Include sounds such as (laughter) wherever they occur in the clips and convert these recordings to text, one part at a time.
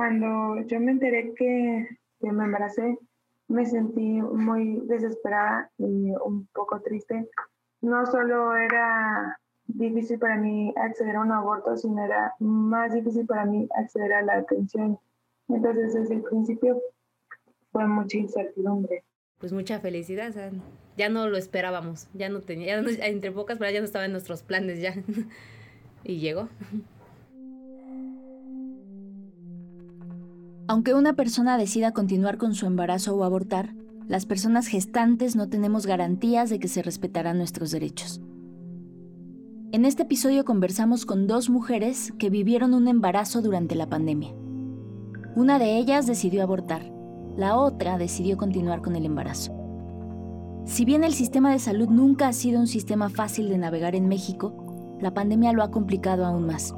Cuando yo me enteré que, me embaracé, me sentí muy desesperada y un poco triste. No solo era difícil para mí acceder a un aborto, sino era más difícil para mí acceder a la atención. Entonces, desde el principio fue mucha incertidumbre. Pues mucha felicidad, ya no lo esperábamos, ya no tenía, entre pocas, pero ya no estaba en nuestros planes ya. (laughs) y llegó. Aunque una persona decida continuar con su embarazo o abortar, las personas gestantes no tenemos garantías de que se respetarán nuestros derechos. En este episodio conversamos con dos mujeres que vivieron un embarazo durante la pandemia. Una de ellas decidió abortar, la otra decidió continuar con el embarazo. Si bien el sistema de salud nunca ha sido un sistema fácil de navegar en México, la pandemia lo ha complicado aún más.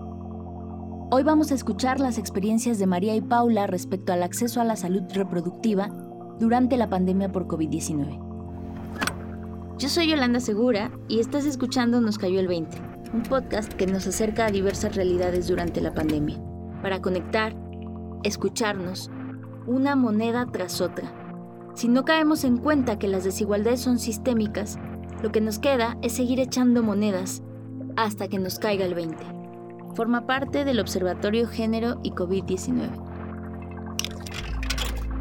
Hoy vamos a escuchar las experiencias de María y Paula respecto al acceso a la salud reproductiva durante la pandemia por COVID-19. Yo soy Yolanda Segura y estás escuchando Nos Cayó el 20, un podcast que nos acerca a diversas realidades durante la pandemia, para conectar, escucharnos, una moneda tras otra. Si no caemos en cuenta que las desigualdades son sistémicas, lo que nos queda es seguir echando monedas hasta que nos caiga el 20. Forma parte del Observatorio Género y COVID-19.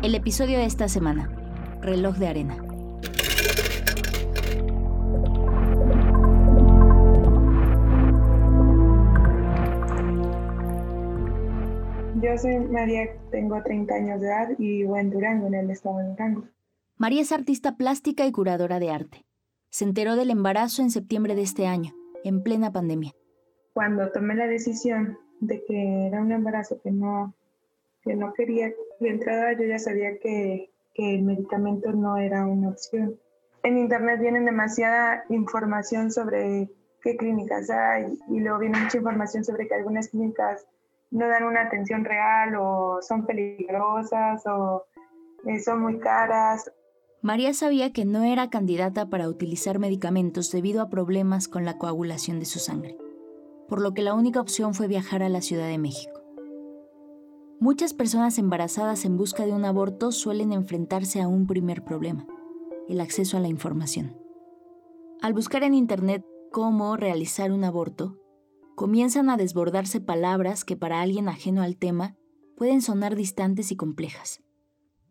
El episodio de esta semana, Reloj de Arena. Yo soy María, tengo 30 años de edad y vivo en Durango, en el estado de Durango. María es artista plástica y curadora de arte. Se enteró del embarazo en septiembre de este año, en plena pandemia. Cuando tomé la decisión de que era un embarazo que no, que no quería, de entrada yo ya sabía que, que el medicamento no era una opción. En internet viene demasiada información sobre qué clínicas hay y luego viene mucha información sobre que algunas clínicas no dan una atención real o son peligrosas o eh, son muy caras. María sabía que no era candidata para utilizar medicamentos debido a problemas con la coagulación de su sangre, por lo que la única opción fue viajar a la Ciudad de México. Muchas personas embarazadas en busca de un aborto suelen enfrentarse a un primer problema, el acceso a la información. Al buscar en Internet cómo realizar un aborto, comienzan a desbordarse palabras que para alguien ajeno al tema pueden sonar distantes y complejas.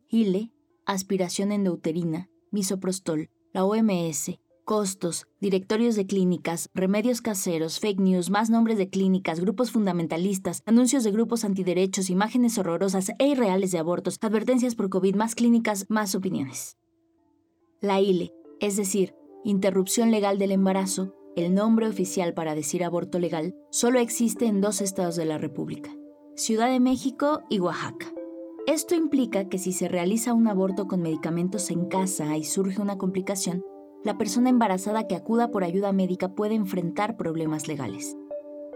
ILE, aspiración endouterina, misoprostol, la OMS, costos, directorios de clínicas, remedios caseros, fake news, más nombres de clínicas, grupos fundamentalistas, anuncios de grupos antiderechos, imágenes horrorosas e irreales de abortos, advertencias por COVID, más clínicas, más opiniones. La ILE, es decir, interrupción legal del embarazo, el nombre oficial para decir aborto legal solo existe en dos estados de la República, Ciudad de México y Oaxaca. Esto implica que si se realiza un aborto con medicamentos en casa y surge una complicación, la persona embarazada que acuda por ayuda médica puede enfrentar problemas legales.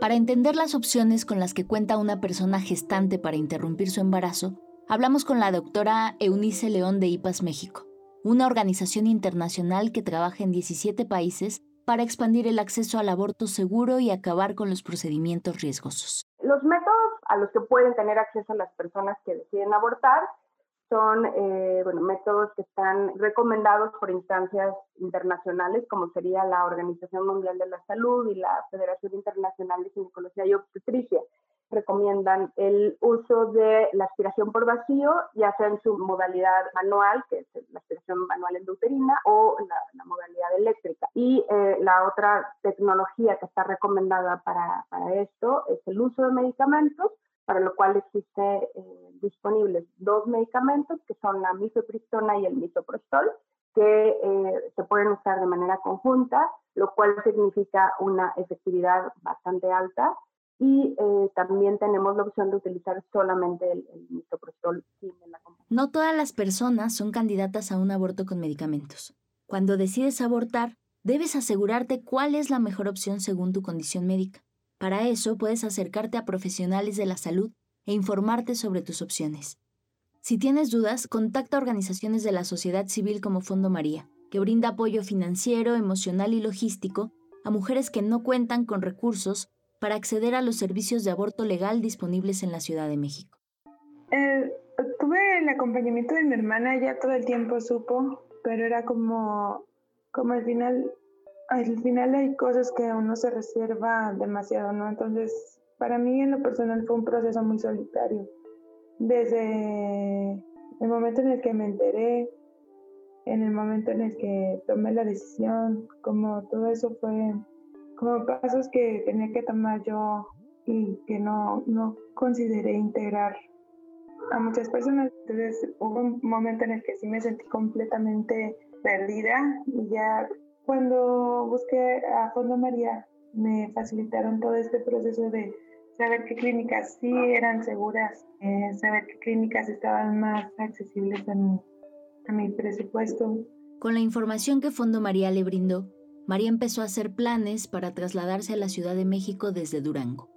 Para entender las opciones con las que cuenta una persona gestante para interrumpir su embarazo, hablamos con la doctora Eunice León de IPAS México, una organización internacional que trabaja en 17 países para expandir el acceso al aborto seguro y acabar con los procedimientos riesgosos. Los métodos a los que pueden tener acceso las personas que deciden abortar son eh, bueno, métodos que están recomendados por instancias internacionales, como sería la Organización Mundial de la Salud y la Federación Internacional de Ginecología y Obstetricia recomiendan el uso de la aspiración por vacío, ya sea en su modalidad manual, que es la aspiración manual endouterina, o la, modalidad eléctrica. Y eh, la otra tecnología que está recomendada para, para, esto es el uso de medicamentos, para lo cual existe eh, disponibles dos medicamentos, que son la misopristona y el misoprostol, que eh, se pueden usar de manera conjunta, lo cual significa una efectividad bastante alta y eh, también tenemos la opción de utilizar solamente el, el misoprostol No todas las personas son candidatas a un aborto con medicamentos. Cuando decides abortar, debes asegurarte cuál es la mejor opción según tu condición médica. Para eso puedes acercarte a profesionales de la salud e informarte sobre tus opciones. Si tienes dudas, contacta a organizaciones de la sociedad civil como Fondo María, que brinda apoyo financiero, emocional y logístico a mujeres que no cuentan con recursos para acceder a los servicios de aborto legal disponibles en la Ciudad de México. Eh, tuve el acompañamiento de mi hermana, ella todo el tiempo supo, pero era como, como al final, al final hay cosas que uno se reserva demasiado, ¿no? Entonces, para mí en lo personal fue un proceso muy solitario. Desde el momento en el que me enteré, en el momento en el que tomé la decisión, como todo eso fue como pasos que tenía que tomar yo y que no, no consideré integrar a muchas personas. Entonces hubo un momento en el que sí me sentí completamente perdida y ya cuando busqué a Fondo María me facilitaron todo este proceso de saber qué clínicas sí eran seguras, eh, saber qué clínicas estaban más accesibles a mi, a mi presupuesto. Con la información que Fondo María le brindó, María empezó a hacer planes para trasladarse a la Ciudad de México desde Durango.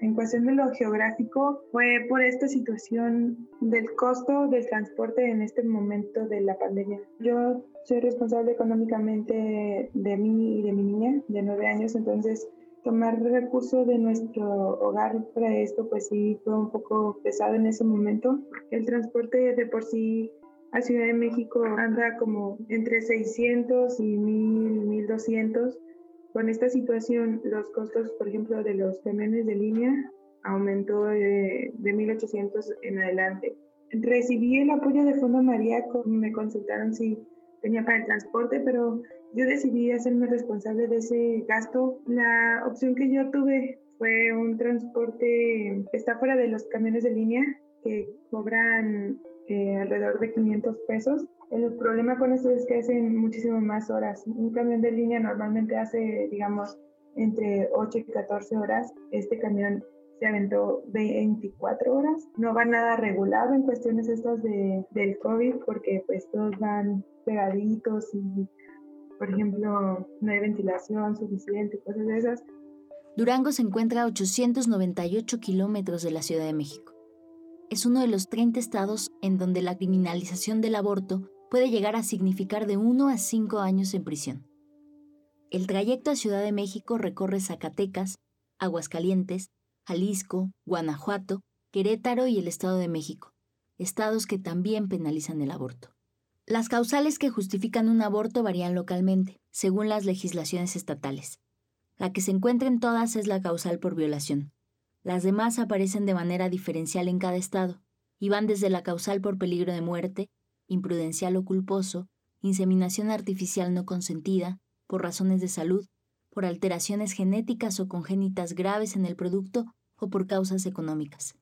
En cuestión de lo geográfico, fue por esta situación del costo del transporte en este momento de la pandemia. Yo soy responsable económicamente de mí y de mi niña de nueve años, entonces tomar recursos de nuestro hogar para esto, pues sí fue un poco pesado en ese momento. El transporte de por sí a Ciudad de México anda como entre 600 y 1000, 1200 con esta situación, los costos, por ejemplo, de los camiones de línea aumentó de, de 1.800 en adelante. Recibí el apoyo de Fondo María, me consultaron si tenía para el transporte, pero yo decidí hacerme responsable de ese gasto. La opción que yo tuve fue un transporte que está fuera de los camiones de línea, que cobran eh, alrededor de 500 pesos el problema con esto es que hacen muchísimas más horas. Un camión de línea normalmente hace, digamos, entre 8 y 14 horas. Este camión se aventó 24 horas. No va nada regulado en cuestiones estas de, del COVID porque pues todos van pegaditos y, por ejemplo, no hay ventilación suficiente, cosas de esas. Durango se encuentra a 898 kilómetros de la Ciudad de México. Es uno de los 30 estados en donde la criminalización del aborto puede llegar a significar de 1 a 5 años en prisión. El trayecto a Ciudad de México recorre Zacatecas, Aguascalientes, Jalisco, Guanajuato, Querétaro y el Estado de México, estados que también penalizan el aborto. Las causales que justifican un aborto varían localmente, según las legislaciones estatales. La que se encuentra en todas es la causal por violación. Las demás aparecen de manera diferencial en cada estado y van desde la causal por peligro de muerte imprudencial o culposo, inseminación artificial no consentida, por razones de salud, por alteraciones genéticas o congénitas graves en el producto o por causas económicas.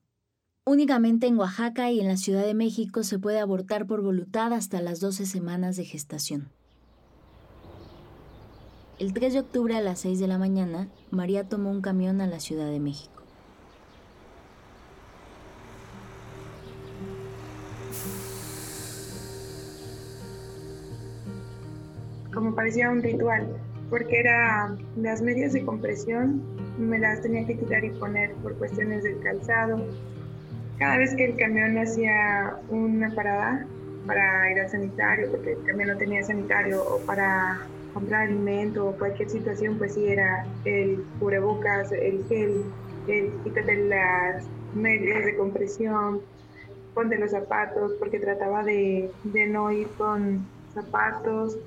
Únicamente en Oaxaca y en la Ciudad de México se puede abortar por voluntad hasta las 12 semanas de gestación. El 3 de octubre a las 6 de la mañana, María tomó un camión a la Ciudad de México. Como parecía un ritual, porque era las medias de compresión, me las tenía que quitar y poner por cuestiones del calzado. Cada vez que el camión hacía una parada para ir al sanitario, porque el camión no tenía sanitario, o para comprar alimento o cualquier situación, pues sí era el cubrebocas, el gel, el quítate las medias de compresión, ponte los zapatos, porque trataba de, de no ir con zapatos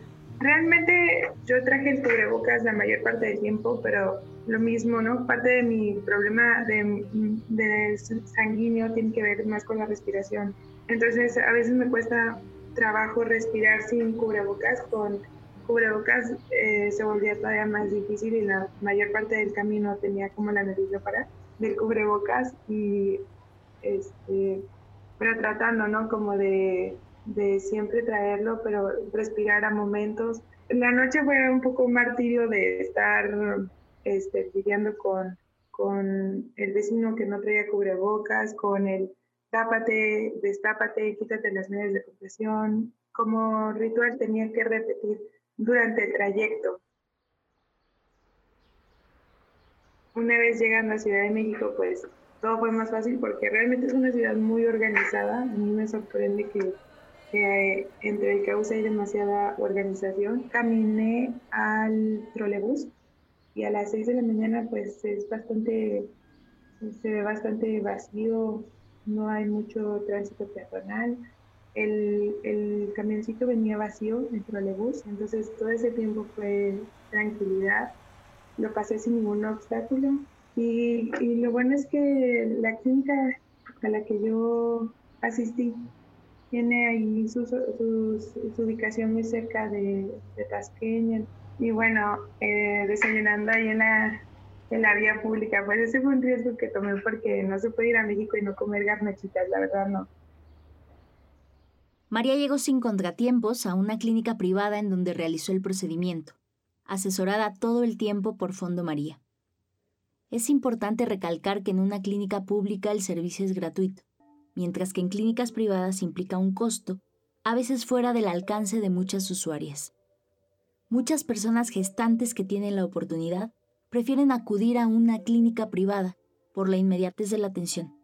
Realmente yo traje el cubrebocas la mayor parte del tiempo, pero lo mismo, ¿no? Parte de mi problema de, de sanguíneo tiene que ver más con la respiración. Entonces a veces me cuesta trabajo respirar sin cubrebocas. Con cubrebocas eh, se volvía todavía más difícil y la mayor parte del camino tenía como la nariz para del cubrebocas y este, pero tratando, ¿no? Como de de siempre traerlo, pero respirar a momentos. La noche fue un poco un martirio de estar este, lidiando con, con el vecino que no traía cubrebocas, con el tápate, destápate, quítate las medias de compresión. Como ritual tenía que repetir durante el trayecto. Una vez llegando a Ciudad de México, pues todo fue más fácil porque realmente es una ciudad muy organizada. A mí me sorprende que que entre el caos hay demasiada organización. Caminé al trolebús y a las 6 de la mañana pues es bastante, se ve bastante vacío, no hay mucho tránsito peatonal. El, el camioncito venía vacío, el trolebús, entonces todo ese tiempo fue tranquilidad. Lo pasé sin ningún obstáculo. Y, y lo bueno es que la clínica a la que yo asistí tiene ahí su, su, ubicación muy cerca de, de Tasqueña. Y bueno, eh, desayunando ahí en la, en la vía pública, pues ese fue un riesgo que tomé porque no se puede ir a México y no comer garnachitas, la verdad no. María llegó sin contratiempos a una clínica privada en donde realizó el procedimiento, asesorada todo el tiempo por Fondo María. Es importante recalcar que en una clínica pública el servicio es gratuito mientras que en clínicas privadas implica un costo, a veces fuera del alcance de muchas usuarias. Muchas personas gestantes que tienen la oportunidad prefieren acudir a una clínica privada por la inmediatez de la atención.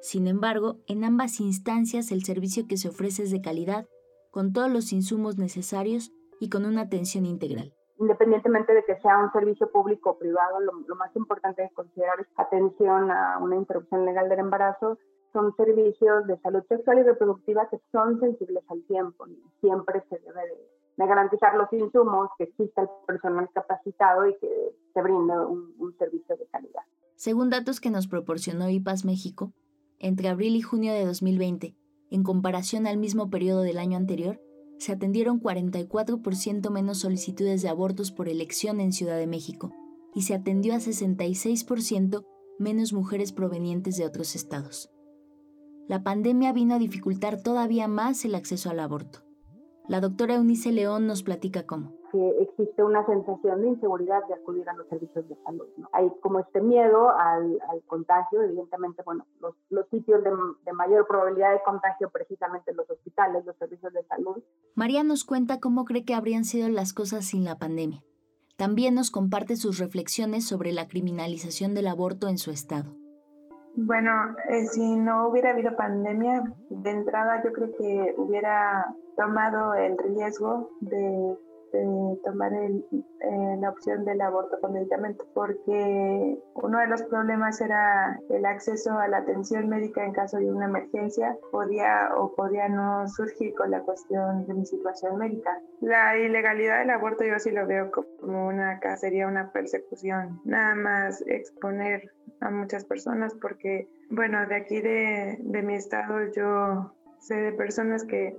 Sin embargo, en ambas instancias el servicio que se ofrece es de calidad, con todos los insumos necesarios y con una atención integral. Independientemente de que sea un servicio público o privado, lo, más importante es considerar atención a una interrupción legal del embarazo son servicios de salud sexual y reproductiva que son sensibles al tiempo siempre se debe de, garantizar los insumos, que exista el personal capacitado y que se brinde un, un servicio de calidad. Según datos que nos proporcionó IPAS México, entre abril y junio de 2020, en comparación al mismo periodo del año anterior, se atendieron 44% menos solicitudes de abortos por elección en Ciudad de México y se atendió a 66% menos mujeres provenientes de otros estados la pandemia vino a dificultar todavía más el acceso al aborto. La doctora Eunice León nos platica cómo. Que existe una sensación de inseguridad de acudir a los servicios de salud. Hay como este miedo al, contagio, evidentemente, bueno, los, los sitios de, de, mayor probabilidad de contagio, precisamente los hospitales, los servicios de salud. María nos cuenta cómo cree que habrían sido las cosas sin la pandemia. También nos comparte sus reflexiones sobre la criminalización del aborto en su estado. Bueno, eh, si no hubiera habido pandemia, de entrada yo creo que hubiera tomado el riesgo de tomar el, eh, la opción del aborto con medicamento, porque uno de los problemas era el acceso a la atención médica en caso de una emergencia, podía o podía no surgir con la cuestión de mi situación médica. La ilegalidad del aborto yo sí lo veo como una sería una persecución, nada más exponer a muchas personas porque, bueno, de aquí de, de mi estado yo sé de personas que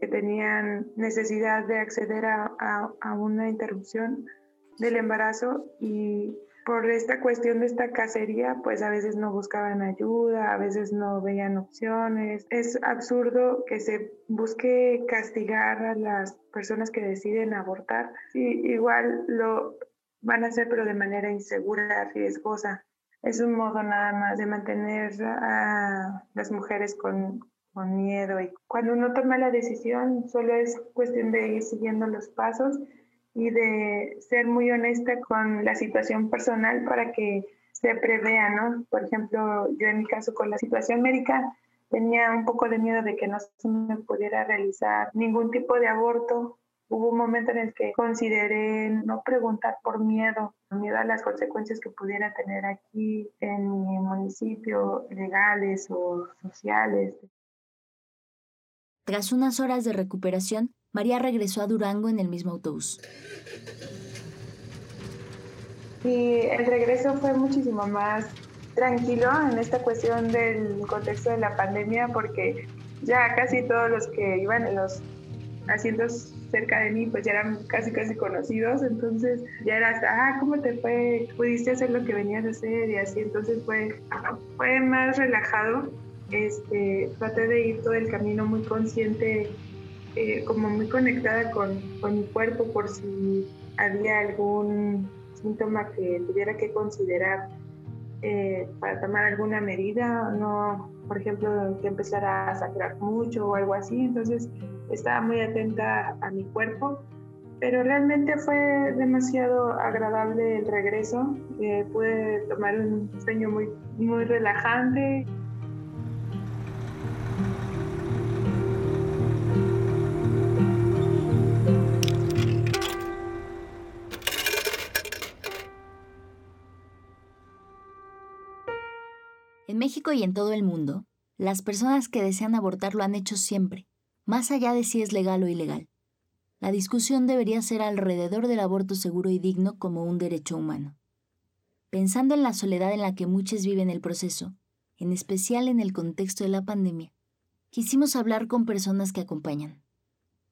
que tenían necesidad de acceder a, a, una interrupción del embarazo y por esta cuestión de esta cacería, pues a veces no buscaban ayuda, a veces no veían opciones. Es absurdo que se busque castigar a las personas que deciden abortar. Y igual lo van a hacer, pero de manera insegura, riesgosa. Es un modo nada más de mantener a las mujeres con, con miedo. Y cuando uno toma la decisión, solo es cuestión de ir siguiendo los pasos y de ser muy honesta con la situación personal para que se prevea, ¿no? Por ejemplo, yo en mi caso con la situación médica tenía un poco de miedo de que no se me pudiera realizar ningún tipo de aborto. Hubo un momento en el que consideré no preguntar por miedo, miedo a las consecuencias que pudiera tener aquí en mi municipio, legales o sociales. Tras unas horas de recuperación, María regresó a Durango en el mismo autobús. Y el regreso fue muchísimo más tranquilo en esta cuestión del contexto de la pandemia porque ya casi todos los que iban en los asientos cerca de mí pues ya eran casi casi conocidos, entonces ya era hasta, ah, ¿cómo te fue? ¿Pudiste hacer lo que venías a hacer? Y así, entonces fue, fue más relajado este, traté de ir todo el camino muy consciente, eh, como muy conectada con, mi cuerpo por si había algún síntoma que tuviera que considerar eh, para tomar alguna medida, no, por ejemplo, que empezara a sangrar mucho o algo así. Entonces estaba muy atenta a mi cuerpo, pero realmente fue demasiado agradable el regreso. Eh, pude tomar un sueño muy, muy relajante. México y en todo el mundo, Las personas que desean abortar lo han hecho siempre, más allá de si es legal o ilegal. La discusión debería ser alrededor del aborto seguro y digno como un derecho humano. Pensando en la soledad en la que muchos viven el proceso, en especial en el contexto de la pandemia, quisimos hablar con personas que acompañan.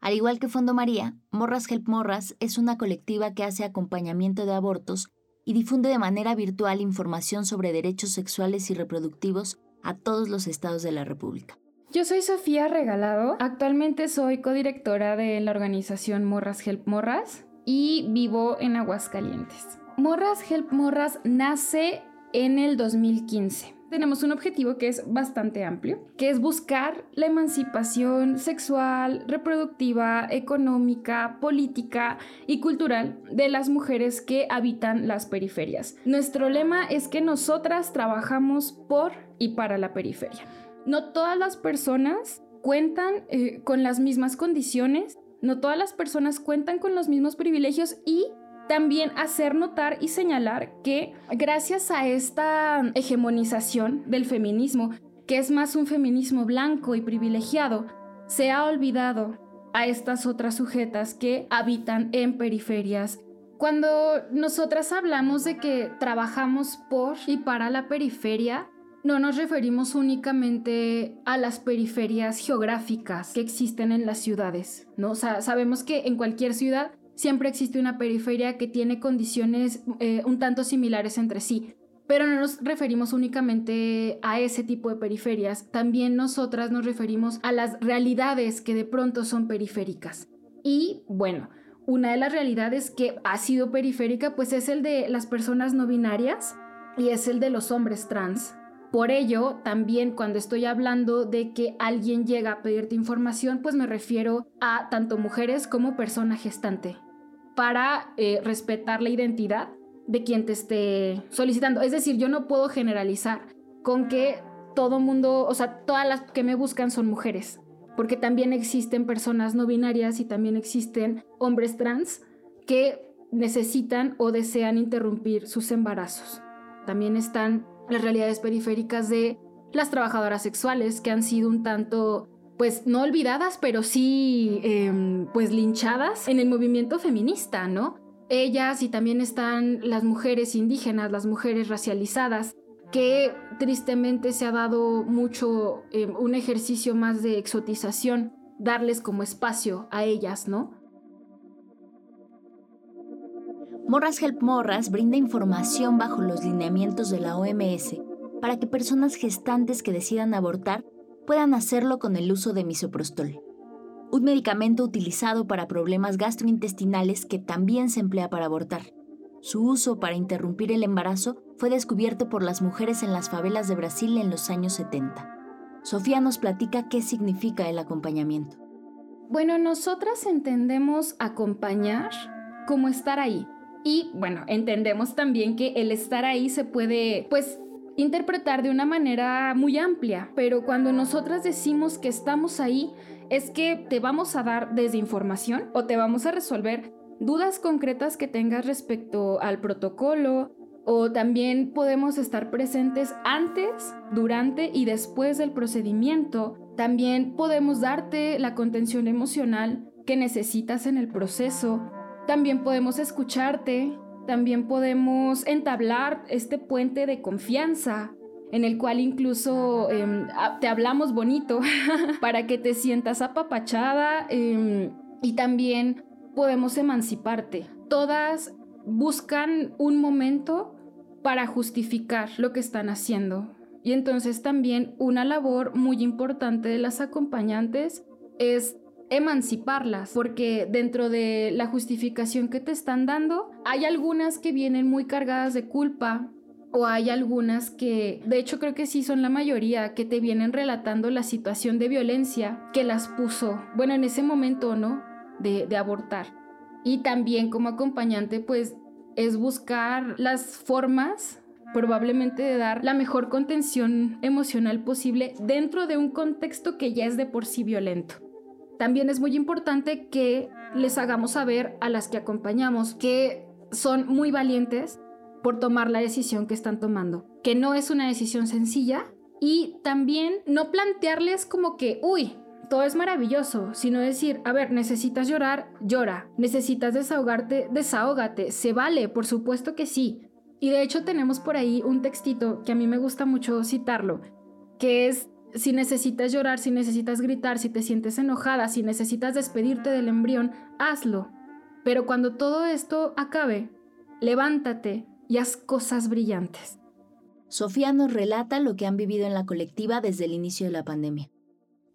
Al igual que Fondo María, Morras Help Morras es una colectiva que hace acompañamiento de abortos y difunde de manera virtual información sobre derechos sexuales y reproductivos a todos los estados de la República. Yo soy Sofía Regalado, actualmente soy codirectora de la organización Morras Help Morras y vivo en Aguascalientes. Morras Help Morras nace en el 2015. Tenemos un objetivo que es bastante amplio, que es buscar la emancipación sexual, reproductiva, económica, política y cultural de las mujeres que habitan las periferias. Nuestro lema es que nosotras trabajamos por y para la periferia no todas las personas cuentan eh, con las mismas condiciones, no todas las personas cuentan con los mismos privilegios y también hacer notar y señalar que gracias a esta hegemonización del feminismo, que es más un feminismo blanco y privilegiado, se ha olvidado a estas otras sujetas que habitan en periferias. Cuando nosotras hablamos de que trabajamos por y para la periferia, no nos referimos únicamente a las periferias geográficas que existen en las ciudades, ¿no? sabemos que en cualquier ciudad siempre existe una periferia que tiene condiciones eh, un tanto similares entre sí, pero no nos referimos únicamente a ese tipo de periferias, también nosotras nos referimos a las realidades que de pronto son periféricas. Y bueno, una de las realidades que ha sido periférica pues es el de las personas no binarias y es el de los hombres trans. Por ello, también cuando estoy hablando de que alguien llega a pedirte información, pues me refiero a tanto mujeres como persona gestante, para eh, respetar la identidad de quien te esté solicitando. Es decir, yo no puedo generalizar con que todo mundo, o sea, todas las que me buscan son mujeres, porque también existen personas no binarias y también existen hombres trans que necesitan o desean interrumpir sus embarazos. También están las realidades periféricas de las trabajadoras sexuales que han sido un tanto pues no olvidadas, pero sí em, pues linchadas en el movimiento feminista, ¿no? Ellas y también están las mujeres indígenas, las mujeres racializadas, que tristemente se ha dado mucho em, un ejercicio más de exotización, darles como espacio a ellas, ¿no? Morras Help Morras brinda información bajo los lineamientos de la OMS para que personas gestantes que decidan abortar puedan hacerlo con el uso de misoprostol, un medicamento utilizado para problemas gastrointestinales que también se emplea para abortar. Su uso para interrumpir el embarazo fue descubierto por las mujeres en las favelas de Brasil en los años 70. Sofía nos platica qué significa el acompañamiento. Bueno, nosotras entendemos acompañar como estar ahí, y bueno, entendemos también que el estar ahí se puede, pues, interpretar de una manera muy amplia, pero cuando nosotras decimos que estamos ahí, es que te vamos a dar desinformación o te vamos a resolver dudas concretas que tengas respecto al protocolo o también podemos estar presentes antes, durante y después del procedimiento. También podemos darte la contención emocional que necesitas en el proceso también podemos escucharte, también podemos entablar este puente de confianza en el cual incluso em, te hablamos bonito (laughs) para que te sientas apapachada em, y también podemos emanciparte. Todas buscan un momento para justificar lo que están haciendo. Y entonces también una labor muy importante de las acompañantes es emanciparlas, porque dentro de la justificación que te están dando, hay algunas que vienen muy cargadas de culpa, o hay algunas que, de hecho creo que sí son la mayoría, que te vienen relatando la situación de violencia que las puso, bueno, en ese momento, ¿no? De, de abortar. Y también como acompañante, pues, es buscar las formas probablemente de dar la mejor contención emocional posible dentro de un contexto que ya es de por sí violento. También es muy importante que les hagamos saber a las que acompañamos que son muy valientes por tomar la decisión que están tomando, que no es una decisión sencilla, Y también no plantearles como que, uy, todo es maravilloso, sino decir, a ver, necesitas llorar, llora, necesitas desahogarte, desahógate, se vale, por supuesto que sí. Y de hecho tenemos por ahí un textito que a mí me gusta mucho citarlo, que es, si necesitas llorar, si necesitas gritar, si te sientes enojada, si necesitas despedirte del embrión, hazlo. Pero cuando todo esto acabe, levántate y haz cosas brillantes. Sofía nos relata lo que han vivido en la colectiva desde el inicio de la pandemia.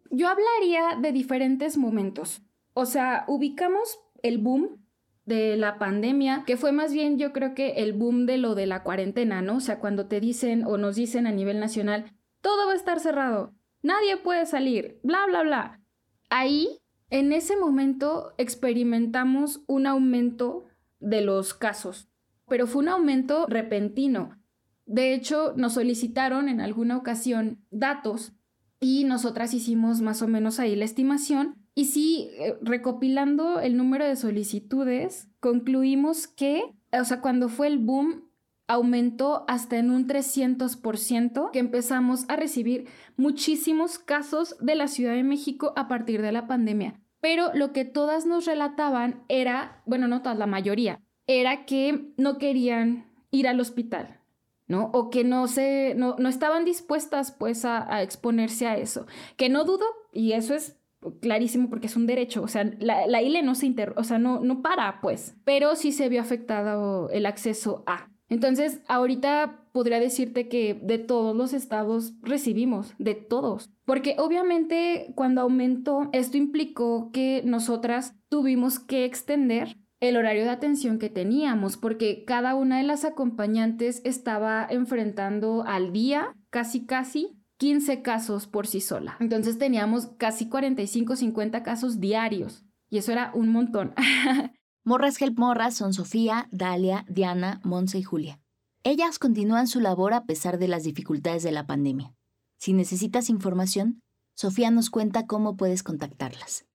Yo hablaría de diferentes momentos. O sea, ubicamos el boom de la pandemia, que fue más bien yo creo que el boom de lo de la cuarentena, ¿no? O sea, cuando te dicen o nos dicen a nivel nacional, todo va a estar cerrado, nadie puede salir, bla, bla, bla. Ahí, en ese momento, experimentamos un aumento de los casos, pero fue un aumento repentino. De hecho, nos solicitaron en alguna ocasión datos y nosotras hicimos más o menos ahí la estimación. Y sí, eh, recopilando el número de solicitudes, concluimos que, o sea, cuando fue el boom, aumentó hasta en un 300%, que empezamos a recibir muchísimos casos de la Ciudad de México a partir de la pandemia. Pero lo que todas nos relataban era, bueno, no todas, la mayoría, era que no querían ir al hospital, ¿no? O que no se, no, estaban dispuestas pues a, exponerse a eso. Que no dudo, y eso es clarísimo porque es un derecho, o sea, la, la ILE no se inter, o sea, no, no para pues, pero sí se vio afectado el acceso a. Entonces, ahorita podría decirte que de todos los estados recibimos, de todos. Porque obviamente cuando aumentó, esto implicó que nosotras tuvimos que extender el horario de atención que teníamos, porque cada una de las acompañantes estaba enfrentando al día, casi casi, 15 casos por sí sola. Entonces teníamos casi 45, 50 casos diarios. Y eso era un montón. (laughs) Morras Help Morras son Sofía, Dalia, Diana, Monse y Julia. Ellas continúan su labor a pesar de las dificultades de la pandemia. Si necesitas información, Sofía nos cuenta cómo puedes contactarlas.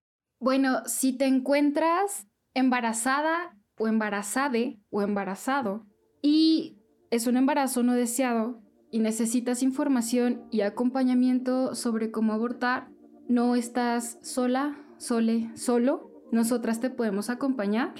Bueno, si te encuentras embarazada o embarazade o embarazado y es un embarazo no deseado y necesitas información y acompañamiento sobre cómo abortar, no estás sola, sole, solo, nosotras te podemos acompañar.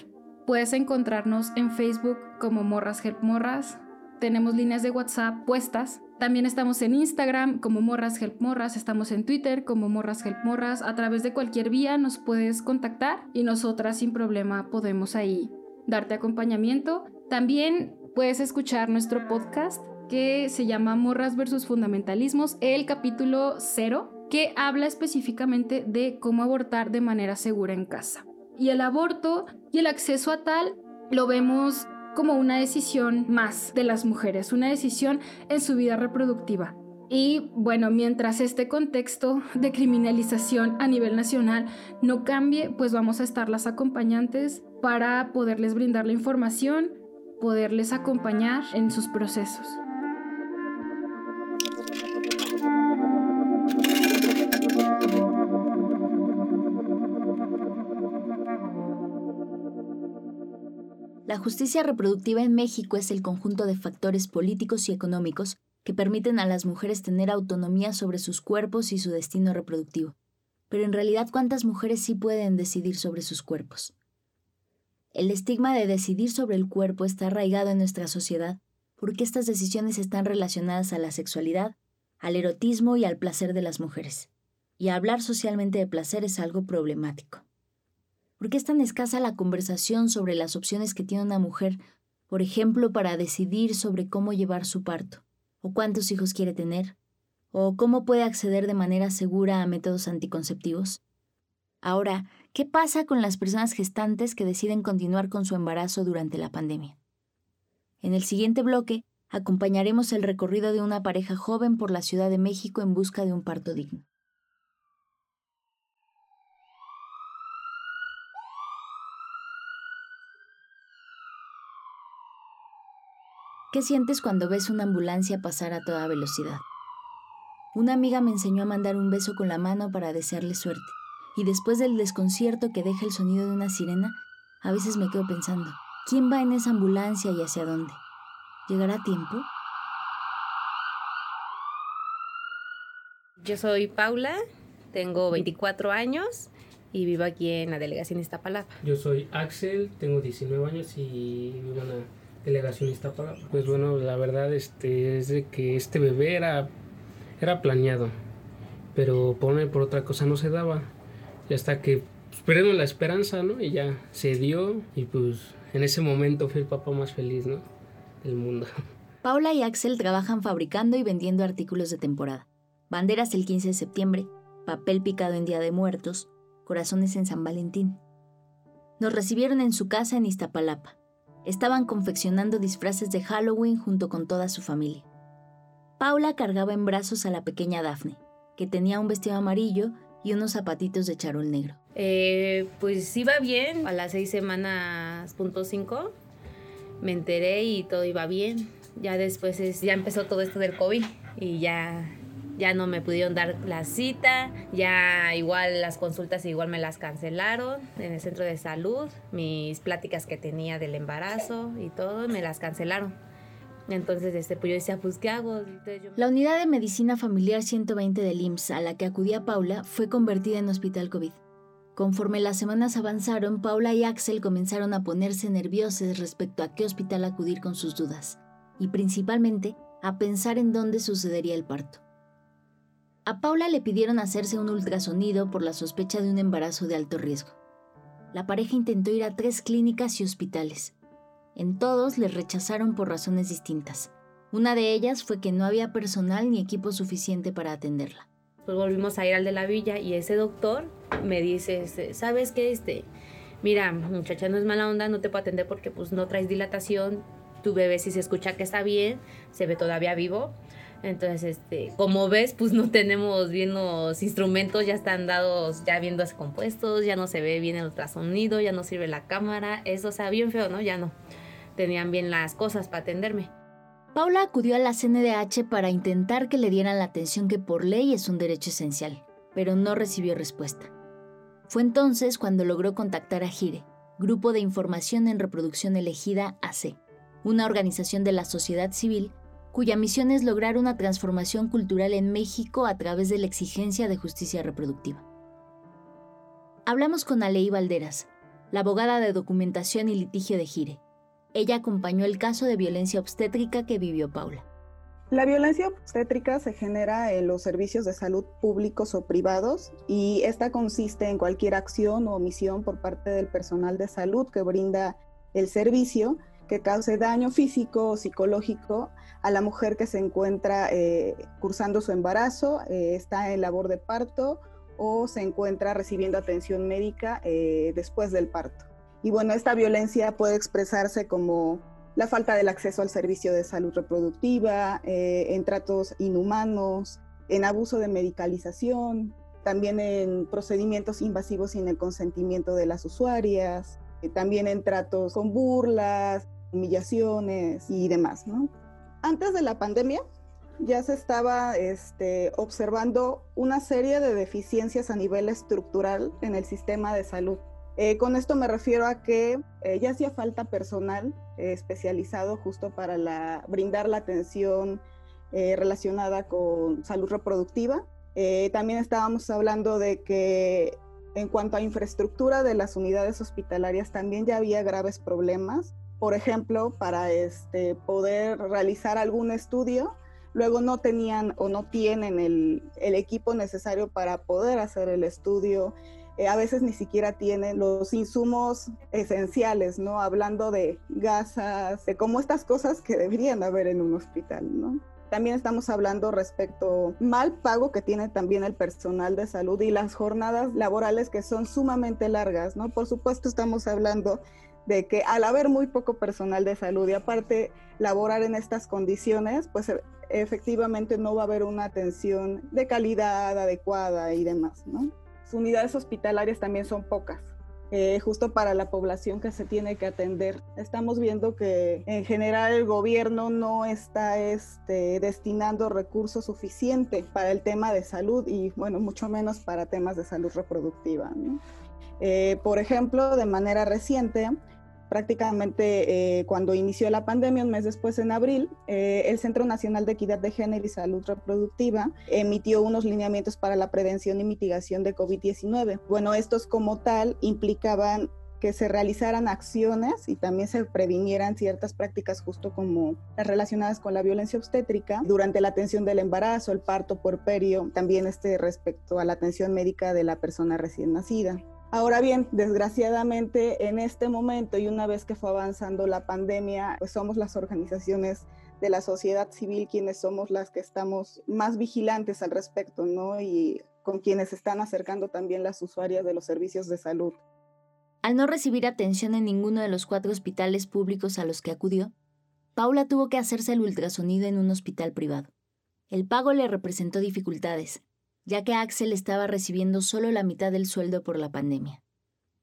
Puedes encontrarnos en Facebook como Morras Help Morras. Tenemos líneas de WhatsApp puestas. También estamos en Instagram como Morras Help Morras, estamos en Twitter como Morras Help Morras. A través de cualquier vía nos puedes contactar y nosotras sin problema podemos ahí darte acompañamiento. También puedes escuchar nuestro podcast que se llama Morras versus Fundamentalismos, el capítulo 0, que habla específicamente de cómo abortar de manera segura en casa. Y el aborto y el acceso a tal lo vemos como una decisión más de las mujeres, una decisión en su vida reproductiva. Y bueno, mientras este contexto de criminalización a nivel nacional no cambie, pues vamos a estar las acompañantes para poderles brindar la información, poderles acompañar en sus procesos. La justicia reproductiva en México es el conjunto de factores políticos y económicos que permiten a las mujeres tener autonomía sobre sus cuerpos y su destino reproductivo. Pero en realidad, ¿cuántas mujeres sí pueden decidir sobre sus cuerpos? El estigma de decidir sobre el cuerpo está arraigado en nuestra sociedad porque estas decisiones están relacionadas a la sexualidad, al erotismo y al placer de las mujeres. Y hablar socialmente de placer es algo problemático. ¿Por qué es tan escasa la conversación sobre las opciones que tiene una mujer, por ejemplo, para decidir sobre cómo llevar su parto, o cuántos hijos quiere tener, o cómo puede acceder de manera segura a métodos anticonceptivos? Ahora, ¿qué pasa con las personas gestantes que deciden continuar con su embarazo durante la pandemia? En el siguiente bloque, acompañaremos el recorrido de una pareja joven por la Ciudad de México en busca de un parto digno. ¿Qué sientes cuando ves una ambulancia pasar a toda velocidad? Una amiga me enseñó a mandar un beso con la mano para desearle suerte, y después del desconcierto que deja el sonido de una sirena, a veces me quedo pensando, ¿quién va en esa ambulancia y hacia dónde? ¿Llegará a tiempo? Yo soy Paula, tengo 24 años y vivo aquí en la delegación Iztapalapa. Yo soy Axel, tengo 19 años y vivo en la delegación Iztapalapa. Pues bueno, la verdad este, es de que este bebé era, era planeado, pero por una y por otra cosa no se daba. Y hasta que pues, perdimos la esperanza, ¿no? Y ya se dio y pues en ese momento fui el papá más feliz, ¿no? Del mundo. (laughs) Paula y Axel trabajan fabricando y vendiendo artículos de temporada. Banderas el 15 de septiembre, papel picado en Día de Muertos, corazones en San Valentín. Nos recibieron en su casa en Iztapalapa. Estaban confeccionando disfraces de Halloween junto con toda su familia. Paula cargaba en brazos a la pequeña Daphne, que tenía un vestido amarillo y unos zapatitos de charol negro. Eh, pues iba bien, a las seis semanas punto cinco me enteré y todo iba bien. Ya después es, ya empezó todo esto del COVID y ya ya no me pudieron dar la cita, ya igual las consultas igual me las cancelaron en el centro de salud, mis pláticas que tenía del embarazo y todo me las cancelaron. Entonces, este, pues yo decía, pues, ¿qué hago? La unidad de medicina familiar 120 del IMSS a la que acudía Paula fue convertida en hospital COVID. Conforme las semanas avanzaron, Paula y Axel comenzaron a ponerse nerviosos respecto a qué hospital acudir con sus dudas, y principalmente a pensar en dónde sucedería el parto. A Paula le pidieron hacerse un ultrasonido por la sospecha de un embarazo de alto riesgo. La pareja intentó ir a tres clínicas y hospitales. En todos les rechazaron por razones distintas. Una de ellas fue que no había personal ni equipo suficiente para atenderla. Pues volvimos a ir al de la villa y ese doctor me dice, este, ¿sabes qué? Este, mira, muchacha, no es mala onda, no te puedo atender porque pues no traes dilatación, tu bebé si se escucha que está bien, se ve todavía vivo, entonces, este, como ves, pues no tenemos bien los instrumentos, ya están dados, ya viendo compuestos, ya no se ve bien el ultrasonido, ya no sirve la cámara, eso, o sea, bien feo, ¿no? Ya no. Tenían bien las cosas para atenderme. Paula acudió a la CNDH para intentar que le dieran la atención que por ley es un derecho esencial, pero no recibió respuesta. Fue entonces cuando logró contactar a GIRE, Grupo de Información en Reproducción Elegida AC, una organización de la sociedad civil cuya misión es lograr una transformación cultural en México a través de la exigencia de justicia reproductiva. Hablamos con Alei Valderas, la abogada de documentación y litigio de Gire. Ella acompañó el caso de violencia obstétrica que vivió Paula. La violencia obstétrica se genera en los servicios de salud públicos o privados y esta consiste en cualquier acción o omisión por parte del personal de salud que brinda el servicio que cause daño físico o psicológico a la mujer que se encuentra eh, cursando su embarazo, eh, está en labor de parto o se encuentra recibiendo atención médica eh, después del parto. Y bueno, esta violencia puede expresarse como la falta del acceso al servicio de salud reproductiva, en tratos inhumanos, en abuso de medicalización, también en procedimientos invasivos sin el consentimiento de las usuarias, también en tratos con burlas, humillaciones y demás, ¿no? antes de la pandemia ya se estaba este, observando una serie de deficiencias a nivel estructural en el sistema de salud. Eh, con esto me refiero a que eh, ya hacía falta personal eh, especializado justo para la, brindar la atención relacionada con salud reproductiva. también estábamos hablando de que en cuanto a infraestructura de las unidades hospitalarias también ya había graves problemas por ejemplo, para este, poder realizar algún estudio, luego no tenían o no tienen el, equipo necesario para poder hacer el estudio. Eh, a veces ni siquiera tienen los insumos esenciales, ¿no? Hablando de gasas, de cómo estas cosas que deberían haber en un hospital, ¿no? También estamos hablando respecto mal pago que tiene también el personal de salud y las jornadas laborales que son sumamente largas, ¿no? Por supuesto estamos hablando de que al haber muy poco personal de salud y aparte laborar en estas condiciones, pues e, efectivamente no va a haber una atención de calidad adecuada y demás, ¿no? Las unidades hospitalarias también son pocas. Eh, justo para la población que se tiene que atender. Estamos viendo que en general el gobierno no está este, destinando recursos suficientes para el tema de salud y bueno, mucho menos para temas de salud reproductiva. Eh, por ejemplo, de manera reciente, prácticamente eh, cuando inició la pandemia, un mes después en abril, eh, el Centro Nacional de Equidad de Género y Salud Reproductiva emitió unos lineamientos para la prevención y mitigación de COVID-19. Bueno, estos como tal implicaban que se realizaran acciones y también se previnieran ciertas prácticas justo como las relacionadas con la violencia obstétrica durante la atención del embarazo, el parto puerperio, también este respecto a la atención médica de la persona recién nacida. Ahora bien, desgraciadamente en este momento y una vez que fue avanzando la pandemia, pues somos las organizaciones de la sociedad civil quienes somos las que estamos más vigilantes al respecto, ¿no? Y con quienes están acercando también las usuarias de los servicios de salud. Al no recibir atención en ninguno de los cuatro hospitales públicos a los que acudió, Paula tuvo que hacerse el ultrasonido en un hospital privado. El pago le representó dificultades, ya que Axel estaba recibiendo solo la mitad del sueldo por la pandemia.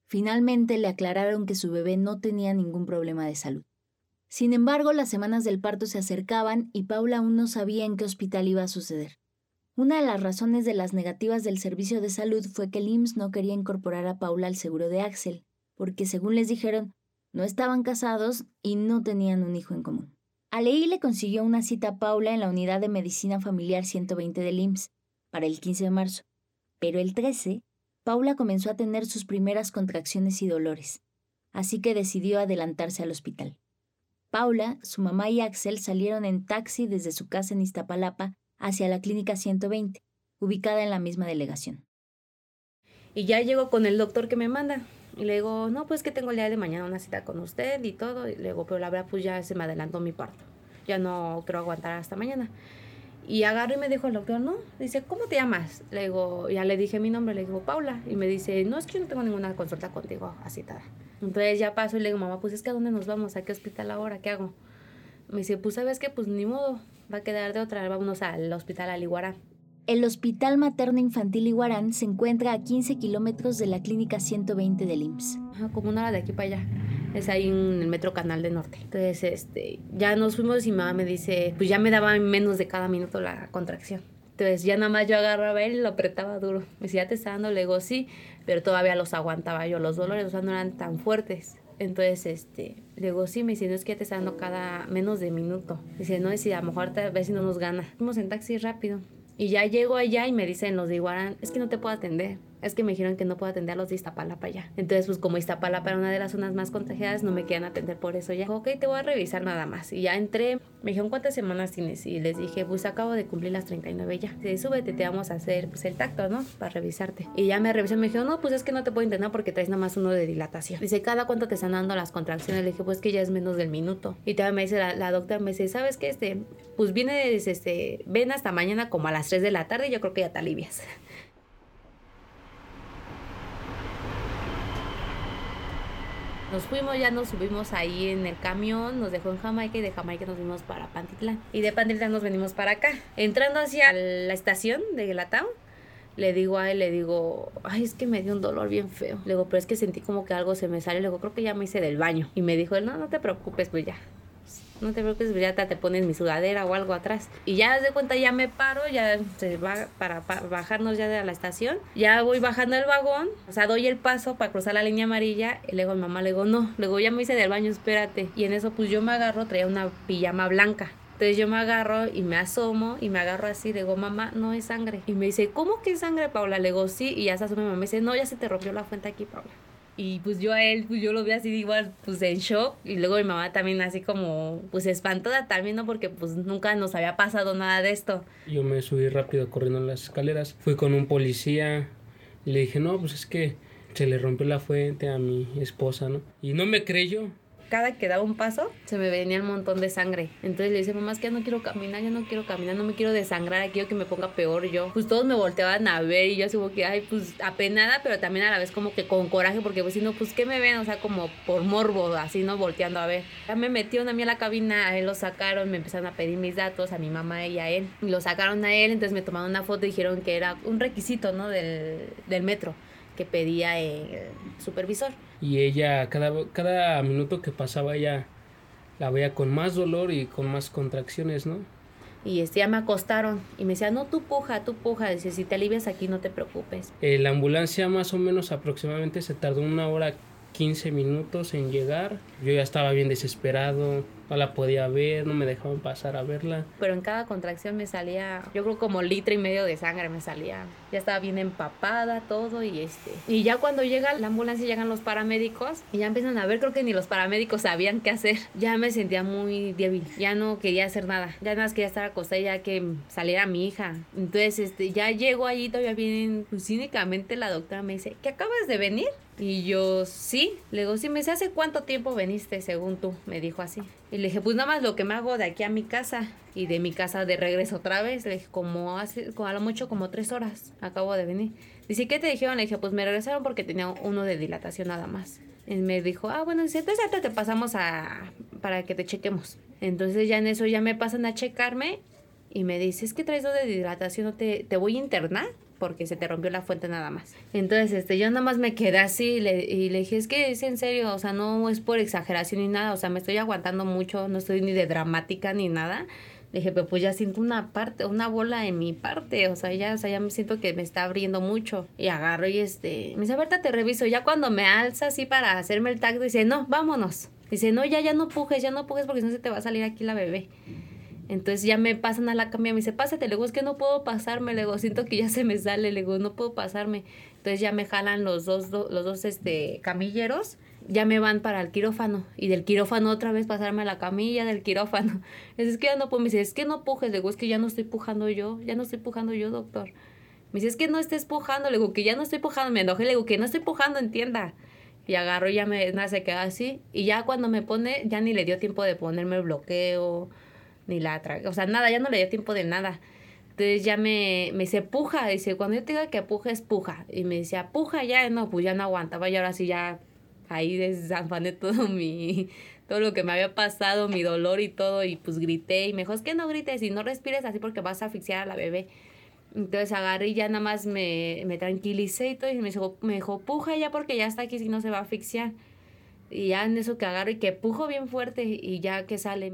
Finalmente le aclararon que su bebé no tenía ningún problema de salud. Sin embargo, las semanas del parto se acercaban y Paula aún no sabía en qué hospital iba a suceder. Una de las razones de las negativas del servicio de salud fue que el IMSS no quería incorporar a Paula al seguro de Axel, porque según les dijeron, no estaban casados y no tenían un hijo en común. Aleí le consiguió una cita a Paula en la unidad de medicina familiar 120 del IMSS, para el 15 de marzo, pero el 13, Paula comenzó a tener sus primeras contracciones y dolores, así que decidió adelantarse al hospital. Paula, su mamá y Axel salieron en taxi desde su casa en Iztapalapa hacia la clínica 120, ubicada en la misma delegación. Y ya llego con el doctor que me manda. Y le digo, no, pues que tengo el día de mañana una cita con usted y todo. Y le digo, pero la verdad, pues ya se me adelantó mi parto. Ya no quiero aguantar hasta mañana. Y agarro y me dijo el doctor, no, dice, ¿cómo te llamas? Le digo, ya le dije mi nombre, le digo, Paula. Y me dice, no, es que yo no tengo ninguna consulta contigo así tal. Entonces ya paso y le digo, mamá, pues es que a dónde nos vamos, a qué hospital ahora, ¿qué hago? Me dice, pues sabes que, pues ni modo, va a quedar de otra, vámonos al hospital Aliguarán. El Hospital Materno Infantil Iguarán se encuentra a 15 kilómetros de la Clínica 120 del IMSS. Ajá, como una hora de aquí para allá es ahí en el Metro Canal del Norte. Entonces, este, ya nos fuimos y mamá me dice, pues ya me daba menos de cada minuto la contracción. Entonces ya nada más yo agarraba él y lo apretaba duro. Me decía, ¿ya te está dando? Le digo, sí, pero todavía los aguantaba yo. Los dolores, o sea, no eran tan fuertes. Entonces, este, le digo, sí, me dice, no es que ya te está dando cada menos de minuto. Dice, no, es a lo mejor a ver si no nos gana. Fuimos en taxi rápido. Y ya llego allá y me dicen los de Iguarán, es que no te puedo atender es que me dijeron que no puedo atender a los de Iztapalapa ya. Entonces, pues como Iztapalapa era una de las zonas más contagiadas, no me querían atender por eso ya. Ok, te voy a revisar nada más. Y ya entré, me dijeron, ¿cuántas semanas tienes? Y les dije, pues acabo de cumplir las 39 ya. Dice, súbete, te vamos a hacer pues el tacto, ¿no? Para revisarte. Y ya me revisó, me dijeron, no, pues es que no te puedo internar porque traes nada más uno de dilatación. Dice, ¿cada cuánto te están dando las contracciones? Le dije, pues que ya es menos del minuto. Y también me dice la, doctora, me dice, ¿sabes qué? Este, pues vienes, este, ven hasta mañana como a las 3 de la tarde yo creo que ya te alivias. Nos fuimos, ya nos subimos ahí en el camión, nos dejó en Jamaica y de Jamaica nos fuimos para Pantitlán. Y de Pantitlán nos venimos para acá. Entrando hacia la estación de Guelatao, le digo a él, le digo, ay, es que me dio un dolor bien feo. Le digo, pero es que sentí como que algo se me sale. Le digo, creo que ya me hice del baño. Y me dijo él, no, no te preocupes, pues ya, no te preocupes, ya te, pones mi sudadera o algo atrás. Y ya de cuenta, ya me paro, ya se va para, bajarnos ya de la estación. Ya voy bajando el vagón, o sea, doy el paso para cruzar la línea amarilla. Y luego mi mamá le digo, no, luego ya me hice del baño, espérate. Y en eso, pues yo me agarro, traía una pijama blanca. Entonces yo me agarro y me asomo y me agarro así, le digo, mamá, no es sangre. Y me dice, ¿cómo que es sangre, Paula? Le digo, sí, y ya se asoma mi mamá. Me dice, no, ya se te rompió la fuente aquí, Paula. Y pues yo a él, pues yo lo vi así igual, pues en shock. Y luego mi mamá también así como, pues espantada también, ¿no? Porque pues nunca nos había pasado nada de esto. Yo me subí rápido corriendo en las escaleras. Fui con un policía y le dije, no, pues es que se le rompió la fuente a mi esposa, ¿no? Y no me creyó cada que daba un paso se me venía un montón de sangre. Entonces le dice, mamá, es que ya no quiero caminar, ya no quiero caminar, no me quiero desangrar, quiero que me ponga peor yo. Pues todos me volteaban a ver y yo así que, ay, pues apenada, pero también a la vez como que con coraje, porque pues si no, pues ¿qué me ven? O sea, como por morbo, así, ¿no? Volteando a ver. Ya me metieron a mí a la cabina, a él lo sacaron, me empezaron a pedir mis datos, a mi mamá y a él. Y lo sacaron a él, entonces me tomaron una foto y dijeron que era un requisito, ¿no? Del, del metro que pedía el supervisor. Y ella, cada, cada minuto que pasaba, ella la veía con más dolor y con más contracciones, ¿no? Y este, ya me acostaron y me decía, no, tú puja, tú puja. Dice, si te alivias aquí, no te preocupes. Eh, la ambulancia más o menos aproximadamente se tardó una hora 15 minutos en llegar. Yo ya estaba bien desesperado, no la podía ver, no me dejaban pasar a verla. Pero en cada contracción me salía, yo creo como litro y medio de sangre me salía. Ya estaba bien empapada todo y este. Y ya cuando llega la ambulancia llegan los paramédicos y ya empiezan a ver, creo que ni los paramédicos sabían qué hacer. Ya me sentía muy débil, ya no quería hacer nada. Ya nada más quería estar acostada ya que saliera mi hija. Entonces, este, ya llego allí todavía bien, pues cínicamente la doctora me dice, ¿que acabas de venir? Y yo, sí, le digo, sí, me dice, ¿hace cuánto tiempo veniste según tú? Me dijo así. Y le dije, pues nada más lo que me hago de aquí a mi casa y de mi casa de regreso otra vez. Le dije, como hace, como a lo mucho como tres horas acabo de venir. Dice, ¿qué te dijeron? Le dije, pues me regresaron porque tenía uno de dilatación nada más. Y me dijo, ah, bueno, dice, entonces te pasamos a, para que te chequemos. Entonces ya en eso ya me pasan a checarme y me dice, es que traes dos de dilatación, ¿no te, te voy a internar? Porque se te rompió la fuente nada más. Entonces, este, yo nada más me quedé así y le, dije, es que es en serio, o sea, no es por exageración ni nada, o sea, me estoy aguantando mucho, no estoy ni de dramática ni nada. Le dije, pero pues ya siento una parte, una bola en mi parte, o sea, ya, o sea, ya me siento que me está abriendo mucho. Y agarro y este, me dice, ahorita te reviso. Ya cuando me alza así para hacerme el tacto, dice, no, vámonos. Dice, no, ya, ya no pujes, ya no pujes porque si no se te va a salir aquí la bebé. Entonces ya me pasan a la y me dice, pásate, le digo, es que no puedo pasarme, le digo, siento que ya se me sale, le digo, no puedo pasarme. Entonces ya me jalan los dos, los dos este, camilleros, ya me van para el quirófano y del quirófano otra vez pasarme a la camilla del quirófano. (laughs) Es que ya no puedo, me dice, es que no pujes, le digo, es que ya no estoy pujando yo, ya no estoy pujando yo, doctor. Me dice, es que no estés pujando, le digo, que ya no estoy pujando, me enojé, le digo, que no estoy pujando, entienda. Y agarro y ya me, nada, se queda así. Y ya cuando me pone, ya ni le dio tiempo de ponerme bloqueo, ni la otra, o sea, nada, ya no le dio tiempo de nada. Entonces ya me, me dice, puja, dice, cuando yo te diga que puja, puja. Y me decía, puja ya, no, pues ya no aguantaba y ahora sí ya ahí desanfané todo (laughs) mi, todo lo que me había pasado, mi dolor y todo, y pues grité y me es que no grites y no respires así porque vas a asfixiar a la bebé. Entonces agarré y ya nada más me, me tranquilicé y todo, y me dijo, me dijo, puja ya porque ya está aquí, si no se va a asfixiar. Y ya en eso que agarro y que pujo bien fuerte y ya que sale.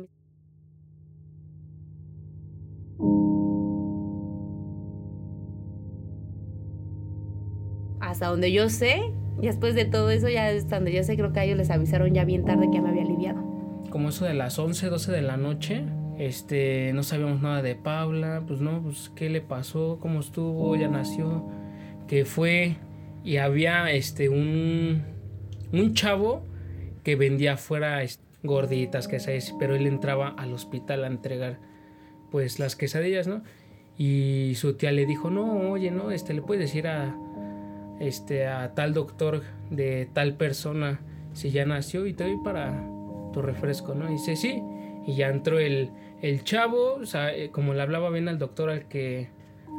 Hasta donde yo sé, y después de todo eso, ya hasta donde yo sé, creo que ellos les avisaron ya bien tarde que ya me había aliviado. Como eso de las 11, 12 de la noche, este, no sabíamos nada de Paula, pues no, pues qué le pasó, cómo estuvo, ya nació, que fue, y había este, un, un chavo que vendía afuera gorditas, quesadillas, pero él entraba al hospital a entregar pues las quesadillas, ¿no? Y su tía le dijo, no, oye, no, este, le puedes decir a, este, a tal doctor de tal persona si ya nació y te doy para tu refresco, ¿no? Dice, sí. Y ya entró el, el chavo, o sea, eh, como le hablaba bien al doctor al que,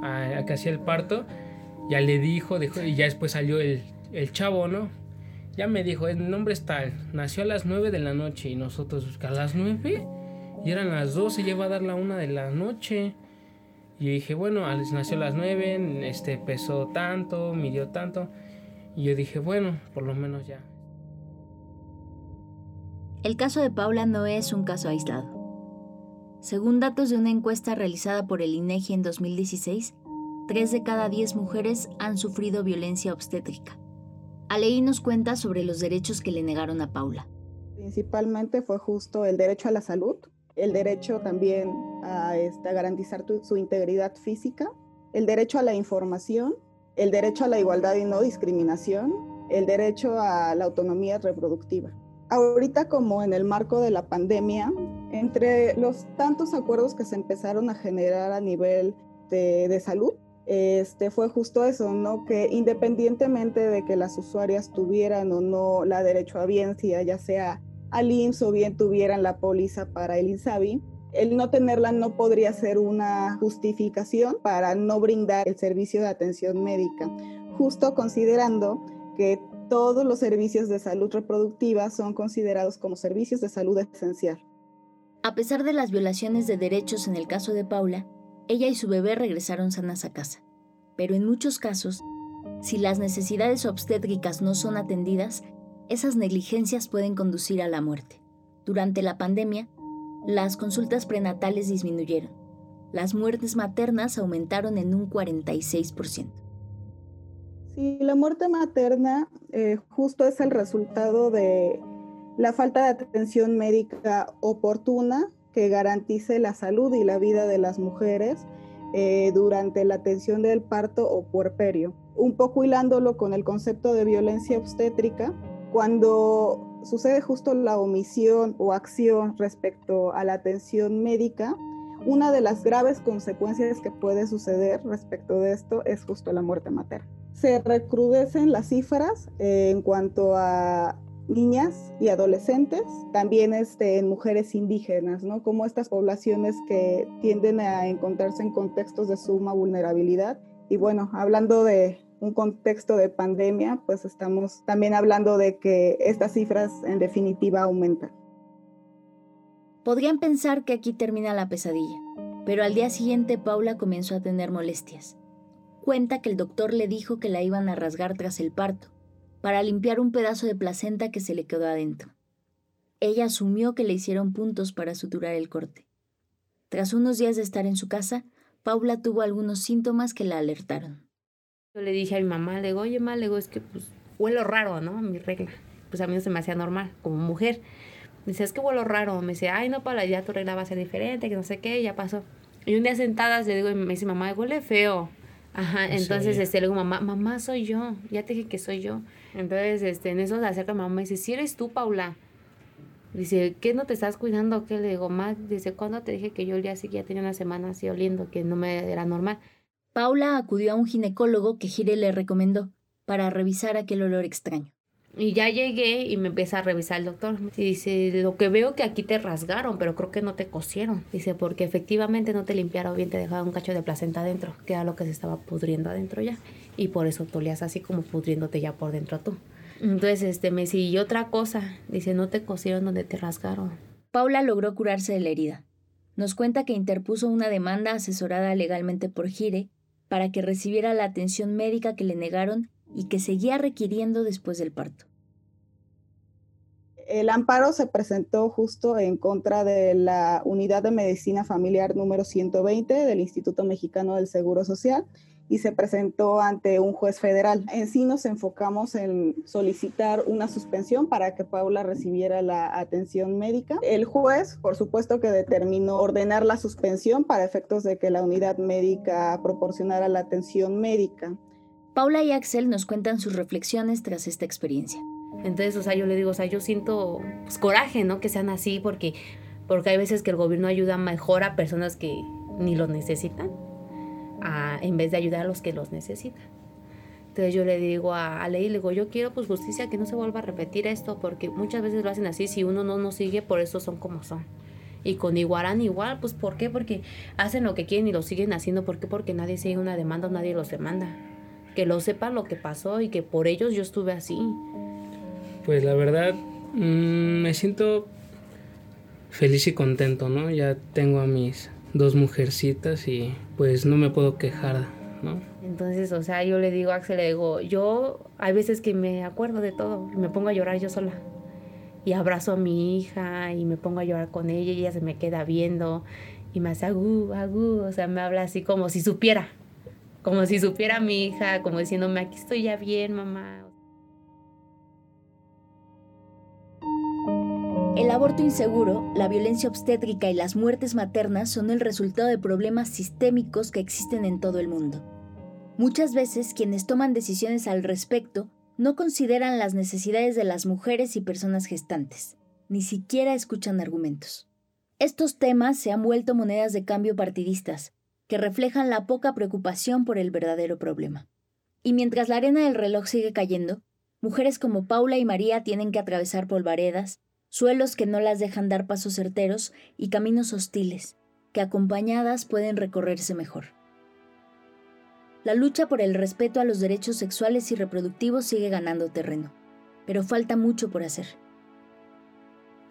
a, que hacía el parto, ya le dijo, dijo, y ya después salió el, el chavo, ¿no? Ya me dijo, el nombre es tal, nació a las 9 de la noche y nosotros, ¿a las 9? Y eran las 12, ya va a dar la 1 de la noche. Y dije, bueno, nació a las 9, este, pesó tanto, midió tanto. Y yo dije, bueno, por lo menos ya. El caso de Paula no es un caso aislado. Según datos de una encuesta realizada por el INEGI en 2016, 3 de cada 10 mujeres han sufrido violencia obstétrica. Aleí nos cuenta sobre los derechos que le negaron a Paula. Principalmente fue justo el derecho a la salud, el derecho también a, este, garantizar su integridad física, el derecho a la información, el derecho a la igualdad y no discriminación, el derecho a la autonomía reproductiva. Ahorita como en el marco de la pandemia, entre los tantos acuerdos que se empezaron a generar a nivel de, salud, este, fue justo eso, ¿no? Que independientemente de que las usuarias tuvieran o no la derecho a biencia, ya sea al IMSS o bien tuvieran la póliza para el INSABI, el no tenerla no podría ser una justificación para no brindar el servicio de atención médica, justo considerando que todos los servicios de salud reproductiva son considerados como servicios de salud esencial. A pesar de las violaciones de derechos en el caso de Paula, ella y su bebé regresaron sanas a casa. Pero en muchos casos, si las necesidades obstétricas no son atendidas, esas negligencias pueden conducir a la muerte. Durante la pandemia, las consultas prenatales disminuyeron. Las muertes maternas aumentaron en un 46%. Sí, la muerte materna eh, justo es el resultado de la falta de atención médica oportuna que garantice la salud y la vida de las mujeres eh, durante la atención del parto o puerperio. Un poco hilándolo con el concepto de violencia obstétrica, cuando sucede justo la omisión o acción respecto a la atención médica, una de las graves consecuencias que puede suceder respecto de esto es justo la muerte materna. Se recrudecen las cifras eh, en cuanto a niñas y adolescentes, también este, en mujeres indígenas, ¿no? Como estas poblaciones que tienden a encontrarse en contextos de suma vulnerabilidad. Y bueno, hablando de un contexto de pandemia, pues estamos también hablando de que estas cifras en definitiva aumentan. Podrían pensar que aquí termina la pesadilla, pero al día siguiente Paula comenzó a tener molestias. Cuenta que el doctor le dijo que la iban a rasgar tras el parto, para limpiar un pedazo de placenta que se le quedó adentro. Ella asumió que le hicieron puntos para suturar el corte. Tras unos días de estar en su casa, Paula tuvo algunos síntomas que la alertaron. Yo le dije a mi mamá, le digo, oye, mamá, le digo, es que pues huelo raro, ¿no? Mi regla. Pues a mí no se me hacía normal, como mujer. Dice, es que huelo raro. Me dice, ay, no, Paula, ya tu regla va a ser diferente, que no sé qué, ya pasó. Y un día sentadas le digo, y me dice, mamá, huele feo. Ajá, entonces este, le digo, mamá, mamá, soy yo, ya te dije que soy yo. Entonces, este, en eso se acerca mamá y dice, si eres tú, Paula. Dice, ¿qué no te estás cuidando? ¿Qué le digo, mamá? Dice, ¿cuándo te dije que yo el día siguiente ya tenía una semana así oliendo, que no me era normal? Paula acudió a un ginecólogo que Gire le recomendó para revisar aquel olor extraño. Y ya llegué y me empieza a revisar el doctor. Y dice, lo que veo que aquí te rasgaron, pero creo que no te cosieron. Dice, porque efectivamente no te limpiaron bien, te dejaron un cacho de placenta adentro, que era lo que se estaba pudriendo adentro ya. Y por eso tolías así como pudriéndote ya por dentro tú. Entonces, este, me dice, y otra cosa, dice, no te cosieron donde te rasgaron. Paula logró curarse de la herida. Nos cuenta que interpuso una demanda asesorada legalmente por Gire para que recibiera la atención médica que le negaron y que seguía requiriendo después del parto. El amparo se presentó justo en contra de la Unidad de Medicina Familiar número 120 del Instituto Mexicano del Seguro Social y se presentó ante un juez federal. En sí nos enfocamos en solicitar una suspensión para que Paula recibiera la atención médica. El juez, por supuesto que determinó ordenar la suspensión para efectos de que la unidad médica proporcionara la atención médica. Paula y Axel nos cuentan sus reflexiones tras esta experiencia. Entonces, o sea, yo le digo, o sea, yo siento pues, coraje, ¿no? Que sean así, porque, porque hay veces que el gobierno ayuda mejor a personas que ni los necesitan, en vez de ayudar a los que los necesitan. Entonces yo le digo a, a Ley, le digo, yo quiero pues justicia, que no se vuelva a repetir esto, porque muchas veces lo hacen así, si uno no nos sigue, por eso son como son. Y con Iguarán igual, pues ¿por qué? Porque hacen lo que quieren y lo siguen haciendo, ¿por qué? Porque nadie sigue una demanda nadie los demanda que lo sepan lo que pasó y que por ellos yo estuve así. Pues la verdad, mm, me siento feliz y contento, ¿no? Ya tengo a mis dos mujercitas y pues no me puedo quejar, ¿no? Entonces, o sea, yo le digo a Axel, le digo, yo hay veces que me acuerdo de todo y me pongo a llorar yo sola. Y abrazo a mi hija y me pongo a llorar con ella y ella se me queda viendo y me hace agú, agú, o sea, me habla así como si supiera, como si supiera mi hija, como diciéndome, aquí estoy ya bien, mamá. El aborto inseguro, la violencia obstétrica y las muertes maternas son el resultado de problemas sistémicos que existen en todo el mundo. Muchas veces quienes toman decisiones al respecto no consideran las necesidades de las mujeres y personas gestantes, ni siquiera escuchan argumentos. Estos temas se han vuelto monedas de cambio partidistas, que reflejan la poca preocupación por el verdadero problema. Y mientras la arena del reloj sigue cayendo, mujeres como Paula y María tienen que atravesar polvaredas, suelos que no las dejan dar pasos certeros y caminos hostiles, que acompañadas pueden recorrerse mejor. La lucha por el respeto a los derechos sexuales y reproductivos sigue ganando terreno, pero falta mucho por hacer.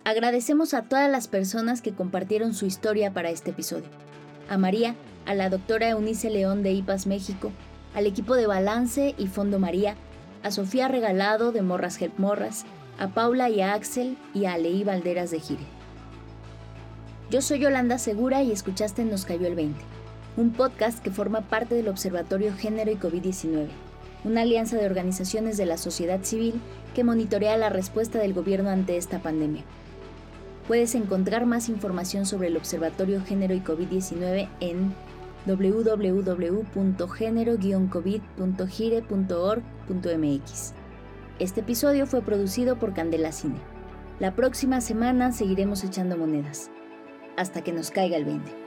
Agradecemos a todas las personas que compartieron su historia para este episodio. A María, a la doctora Eunice León de IPAS México, al equipo de Balance y Fondo María, a Sofía Regalado de Morras Help Morras, a Paula y a Axel y a Aleí Valderas de Gire. Yo soy Yolanda Segura y escuchaste Nos Cayó el 20, un podcast que forma parte del Observatorio Género y COVID-19. una alianza de organizaciones de la sociedad civil que monitorea la respuesta del gobierno ante esta pandemia. Puedes encontrar más información sobre el Observatorio Género y COVID-19 en www.género-covid.gire.org.mx. Este episodio fue producido por Candela Cine. La próxima semana seguiremos echando monedas, hasta que nos caiga el 20.